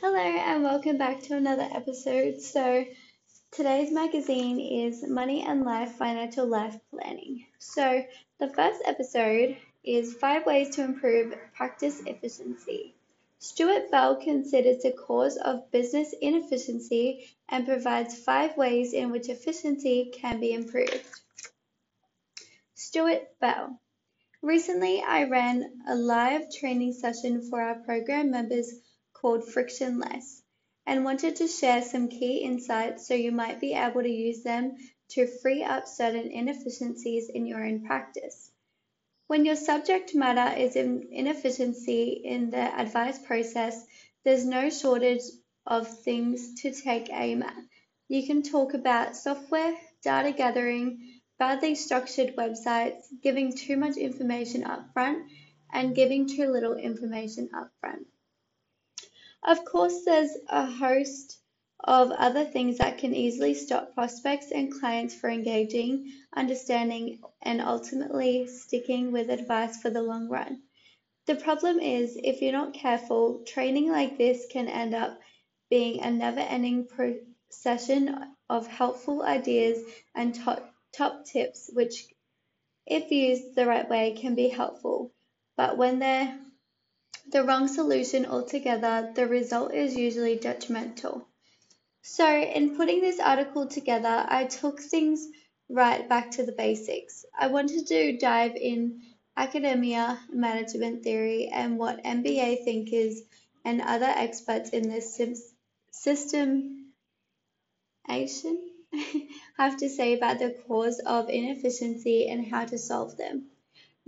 Hello and welcome back to another episode. So, today's magazine is Money and Life Financial Life Planning. So, the first episode is Five Ways to Improve Practice Efficiency. Stuart Bell considers the cause of business inefficiency and provides five ways in which efficiency can be improved. Stuart Bell. Recently, I ran a live training session for our program members called Frictionless and wanted to share some key insights so you might be able to use them to free up certain inefficiencies in your own practice. When your subject matter is in inefficiency in the advice process, there's no shortage of things to take aim at. You can talk about software, data gathering, badly structured websites, giving too much information up front, and giving too little information up front. Of course, there's a host of other things that can easily stop prospects and clients from engaging, understanding, and ultimately sticking with advice for the long run. The problem is, if you're not careful, training like this can end up being a never ending procession of helpful ideas and top, top tips, which, if used the right way, can be helpful. But when they're the wrong solution altogether, the result is usually detrimental. So, in putting this article together, I took things right back to the basics. I wanted to dive in academia, management theory, and what MBA thinkers and other experts in this system have to say about the cause of inefficiency and how to solve them.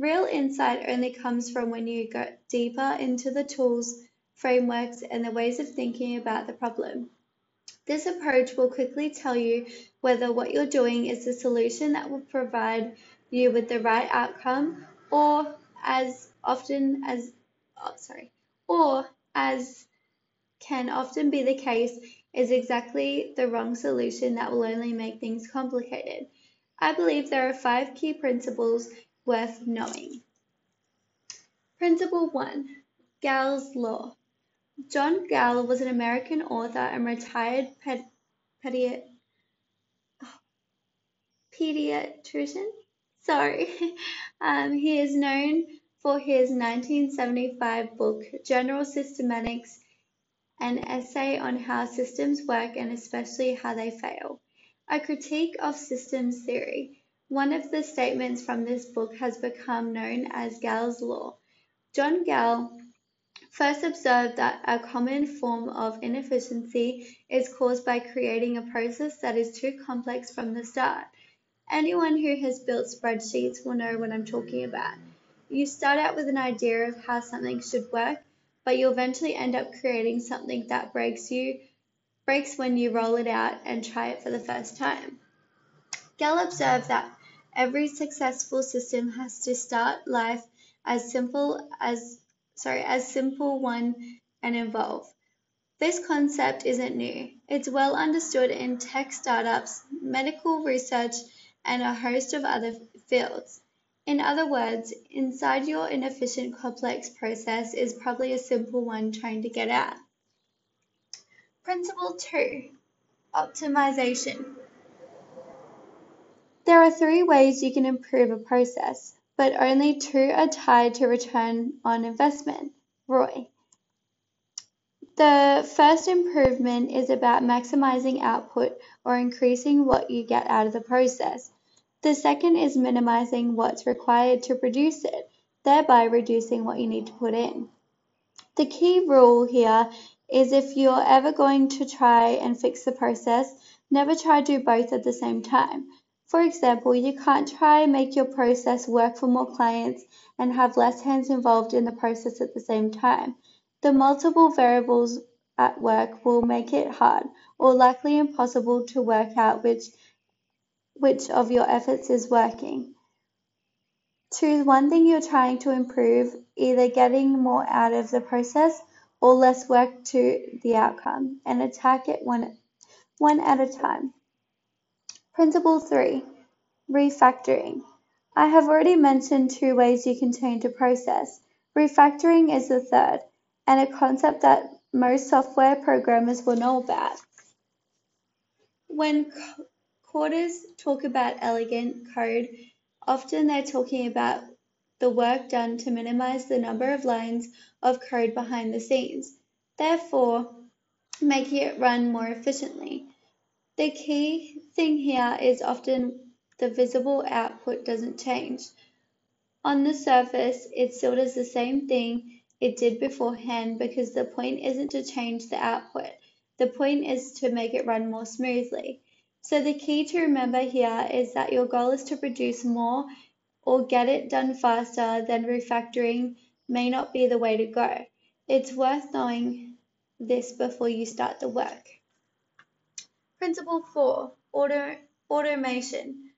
Real insight only comes from when you go deeper into the tools, frameworks, and the ways of thinking about the problem. This approach will quickly tell you whether what you're doing is the solution that will provide you with the right outcome or as often as oh, sorry or as can often be the case is exactly the wrong solution that will only make things complicated. I believe there are five key principles worth knowing. Principle 1 Gall's Law John Gall was an American author and retired ped- pedi- pediatrician. Sorry. Um, he is known for his 1975 book, General Systemantics, an essay on how systems work and especially how they fail. A critique of systems theory. One of the statements from this book has become known as Gall's Law. John Gall first observed that a common form of inefficiency is caused by creating a process that is too complex from the start. Anyone who has built spreadsheets will know what I'm talking about. You start out with an idea of how something should work, but you eventually end up creating something that breaks you breaks when you roll it out and try it for the first time. Gall observed that Every successful system has to start life as simple as sorry, as simple one and evolve. This concept isn't new. It's well understood in tech startups, medical research, and a host of other fields. In other words, inside your inefficient complex process is probably a simple one trying to get out. Principle 2 Optimization. There are three ways you can improve a process, but only two are tied to return on investment (ROI). The first improvement is about maximizing output or increasing what you get out of the process. The second is minimizing what's required to produce it, thereby reducing what you need to put in. The key rule here is if you're ever going to try and fix the process, never try to do both at the same time. For example, you can't try make your process work for more clients and have less hands involved in the process at the same time. The multiple variables at work will make it hard or likely impossible to work out which which of your efforts is working. Choose one thing you're trying to improve, either getting more out of the process or less work to the outcome, and attack it one, one at a time. Principle 3 Refactoring. I have already mentioned two ways you can change a process. Refactoring is the third, and a concept that most software programmers will know about. When coders talk about elegant code, often they're talking about the work done to minimize the number of lines of code behind the scenes, therefore making it run more efficiently. The key thing here is often the visible output doesn't change. On the surface, it still does the same thing it did beforehand because the point isn't to change the output. The point is to make it run more smoothly. So the key to remember here is that your goal is to produce more or get it done faster then refactoring may not be the way to go. It's worth knowing this before you start the work. Principle four, auto, automation.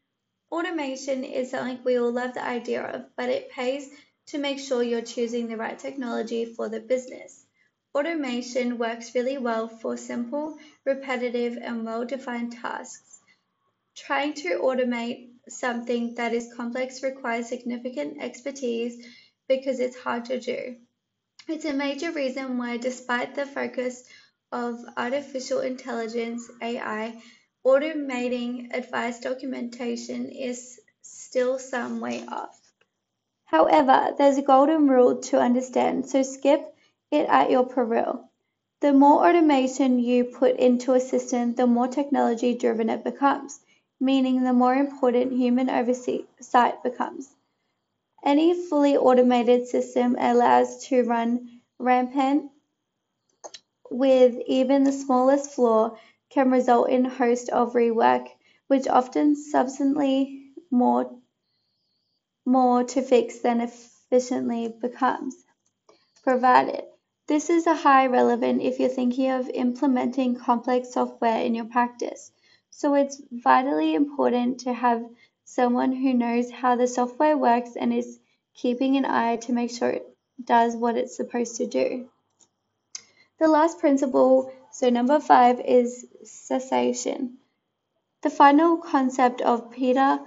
Automation is something we all love the idea of, but it pays to make sure you're choosing the right technology for the business. Automation works really well for simple, repetitive, and well-defined tasks. Trying to automate something that is complex requires significant expertise because it's hard to do. It's a major reason why despite the focus of artificial intelligence (AI), automating advice documentation is still some way off. However, there's a golden rule to understand, so skip it at your peril. The more automation you put into a system, the more technology driven it becomes, meaning the more important human oversight becomes. Any fully automated system allows to run rampant with even the smallest flaw can result in a host of rework, which often substantially more more to fix than efficiently becomes provided. This is a high relevant if you're thinking of implementing complex software in your practice. So it's vitally important to have someone who knows how the software works and is keeping an eye to make sure it does what it's supposed to do. The last principle, so number five, is cessation. The final concept of Peter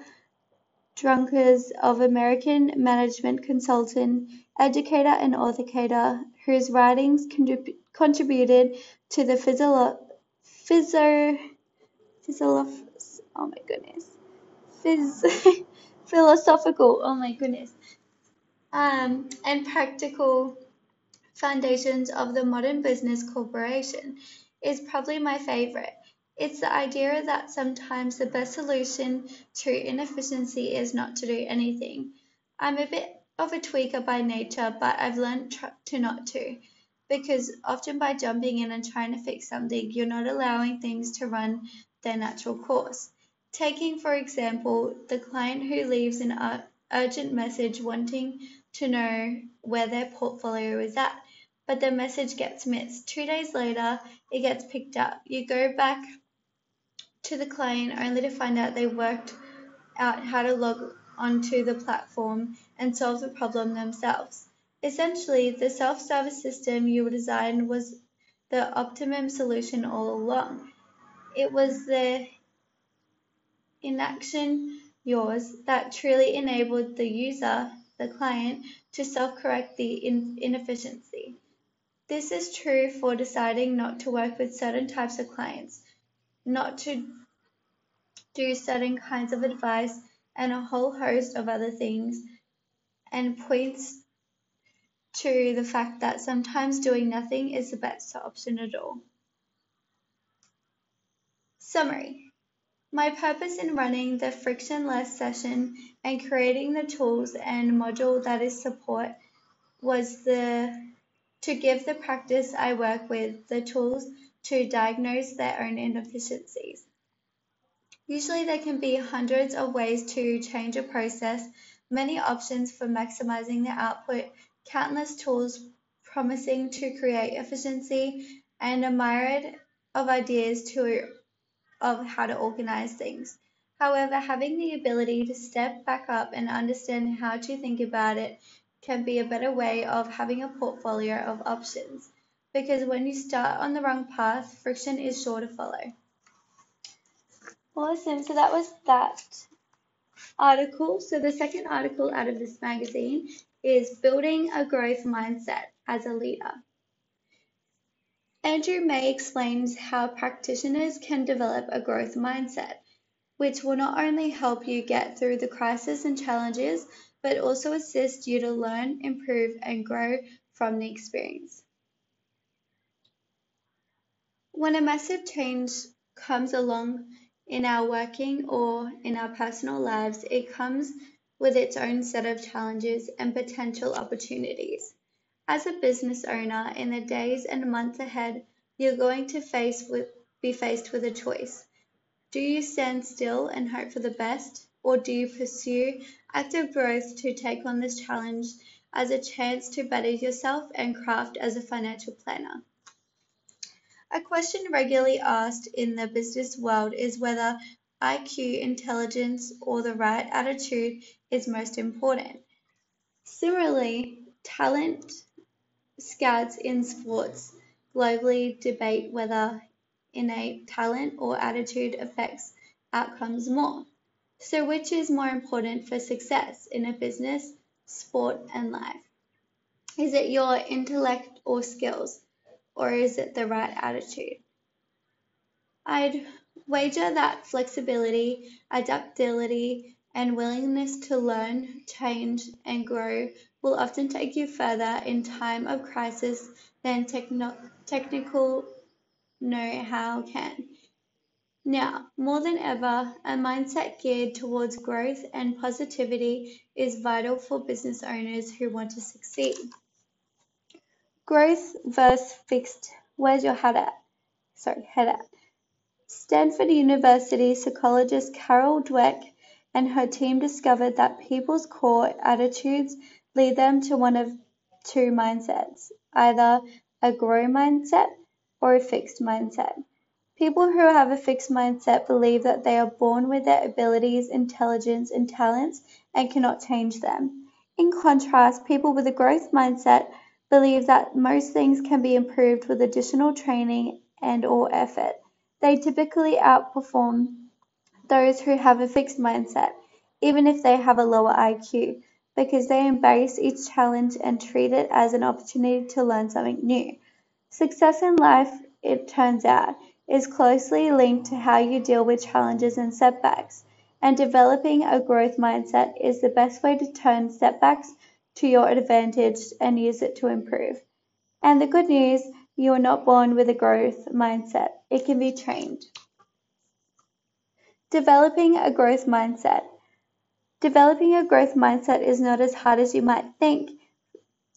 Drucker of American management consultant, educator and author, whose writings contrib contributed to the physio, physio, physio oh my goodness, phys, philosophical, oh my goodness, um, and practical foundations of the modern business corporation is probably my favorite. It's the idea that sometimes the best solution to inefficiency is not to do anything. I'm a bit of a tweaker by nature, but I've learned to not to. Because often by jumping in and trying to fix something, you're not allowing things to run their natural course. Taking, for example, the client who leaves an urgent message wanting to know where their portfolio is at but the message gets missed. Two days later, it gets picked up. You go back to the client only to find out they worked out how to log onto the platform and solve the problem themselves. Essentially, the self-service system you designed was the optimum solution all along. It was the inaction yours that truly enabled the user, the client, to self-correct the inefficiency. This is true for deciding not to work with certain types of clients, not to do certain kinds of advice, and a whole host of other things, and points to the fact that sometimes doing nothing is the best option at all. Summary My purpose in running the frictionless session and creating the tools and module that is support was the to give the practice I work with the tools to diagnose their own inefficiencies. Usually there can be hundreds of ways to change a process, many options for maximizing the output, countless tools promising to create efficiency, and a myriad of ideas to, of how to organize things. However, having the ability to step back up and understand how to think about it can be a better way of having a portfolio of options, because when you start on the wrong path, friction is sure to follow. Awesome, so that was that article. So the second article out of this magazine is Building a Growth Mindset as a Leader. Andrew May explains how practitioners can develop a growth mindset, which will not only help you get through the crisis and challenges, but also assist you to learn, improve, and grow from the experience. When a massive change comes along in our working or in our personal lives, it comes with its own set of challenges and potential opportunities. As a business owner, in the days and months ahead, you're going to face with, be faced with a choice. Do you stand still and hope for the best, or do you pursue active growth to take on this challenge as a chance to better yourself and craft as a financial planner? A question regularly asked in the business world is whether IQ, intelligence, or the right attitude is most important. Similarly, talent Scouts in sports globally debate whether innate talent or attitude affects outcomes more. So, which is more important for success in a business, sport, and life? Is it your intellect or skills, or is it the right attitude? I'd wager that flexibility, adaptability, and willingness to learn, change, and grow will often take you further in time of crisis than techno- technical know-how can. Now, more than ever, a mindset geared towards growth and positivity is vital for business owners who want to succeed. Growth versus fixed. Where's your head at? Sorry, head at. Stanford University psychologist Carol Dweck and her team discovered that people's core attitudes lead them to one of two mindsets, either a growth mindset or a fixed mindset. People who have a fixed mindset believe that they are born with their abilities, intelligence, and talents and cannot change them. In contrast, people with a growth mindset believe that most things can be improved with additional training and or effort. They typically outperform those who have a fixed mindset, even if they have a lower IQ, because they embrace each challenge and treat it as an opportunity to learn something new. Success in life, it turns out, is closely linked to how you deal with challenges and setbacks, and developing a growth mindset is the best way to turn setbacks to your advantage and use it to improve. And the good news, you are not born with a growth mindset. It can be trained. Developing a growth mindset. Developing a growth mindset is not as hard as you might think.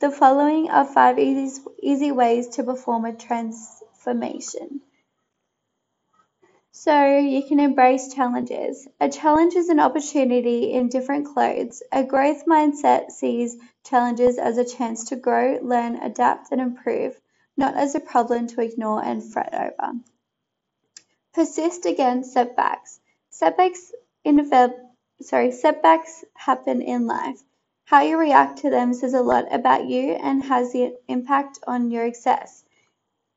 The following are five easy, easy ways to perform a transformation. So you can embrace challenges. A challenge is an opportunity in different clothes. A growth mindset sees challenges as a chance to grow, learn, adapt, and improve, not as a problem to ignore and fret over. Persist against setbacks. Setbacks inevitable sorry, setbacks happen in life. How you react to them says a lot about you and has the impact on your success.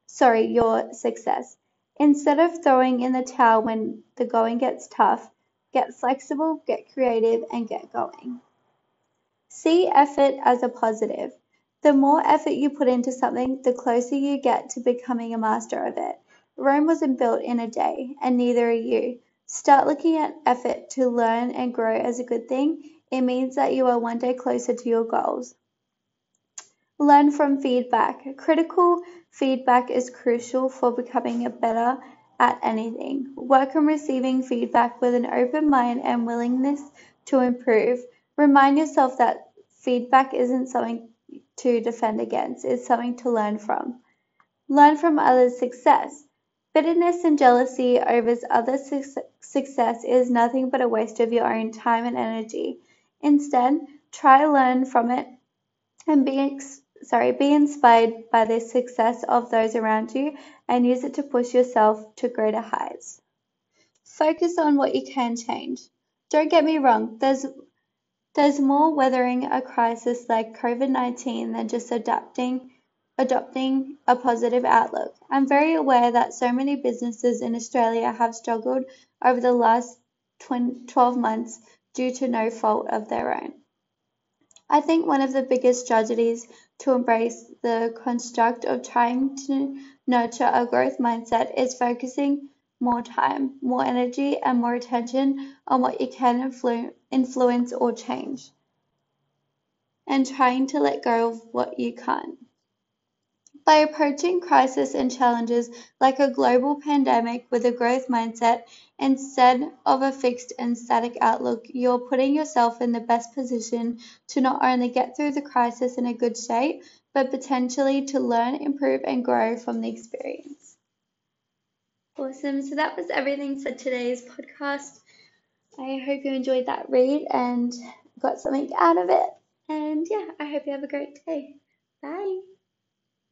Sorry, your success. Instead of throwing in the towel when the going gets tough, get flexible, get creative, and get going. See effort as a positive. The more effort you put into something, the closer you get to becoming a master of it. Rome wasn't built in a day, and neither are you. Start looking at effort to learn and grow as a good thing. It means that you are one day closer to your goals. Learn from feedback. Critical feedback is crucial for becoming better at anything. Work on receiving feedback with an open mind and willingness to improve. Remind yourself that feedback isn't something to defend against, it's something to learn from. Learn from others' success. Bitterness and jealousy over others' success is nothing but a waste of your own time and energy. Instead, try to learn from it and be sorry, be inspired by the success of those around you and use it to push yourself to greater heights. Focus on what you can change. Don't get me wrong, there's there's more weathering a crisis like COVID-19 than just adapting adopting a positive outlook. I'm very aware that so many businesses in Australia have struggled over the last 12 months due to no fault of their own. I think one of the biggest strategies to embrace the construct of trying to nurture a growth mindset is focusing more time, more energy, and more attention on what you can influ- influence or change, and trying to let go of what you can't. By approaching crisis and challenges like a global pandemic with a growth mindset instead of a fixed and static outlook, you're putting yourself in the best position to not only get through the crisis in a good shape, but potentially to learn, improve, and grow from the experience. Awesome. So that was everything for today's podcast. I hope you enjoyed that read and got something out of it. And yeah, I hope you have a great day. Bye.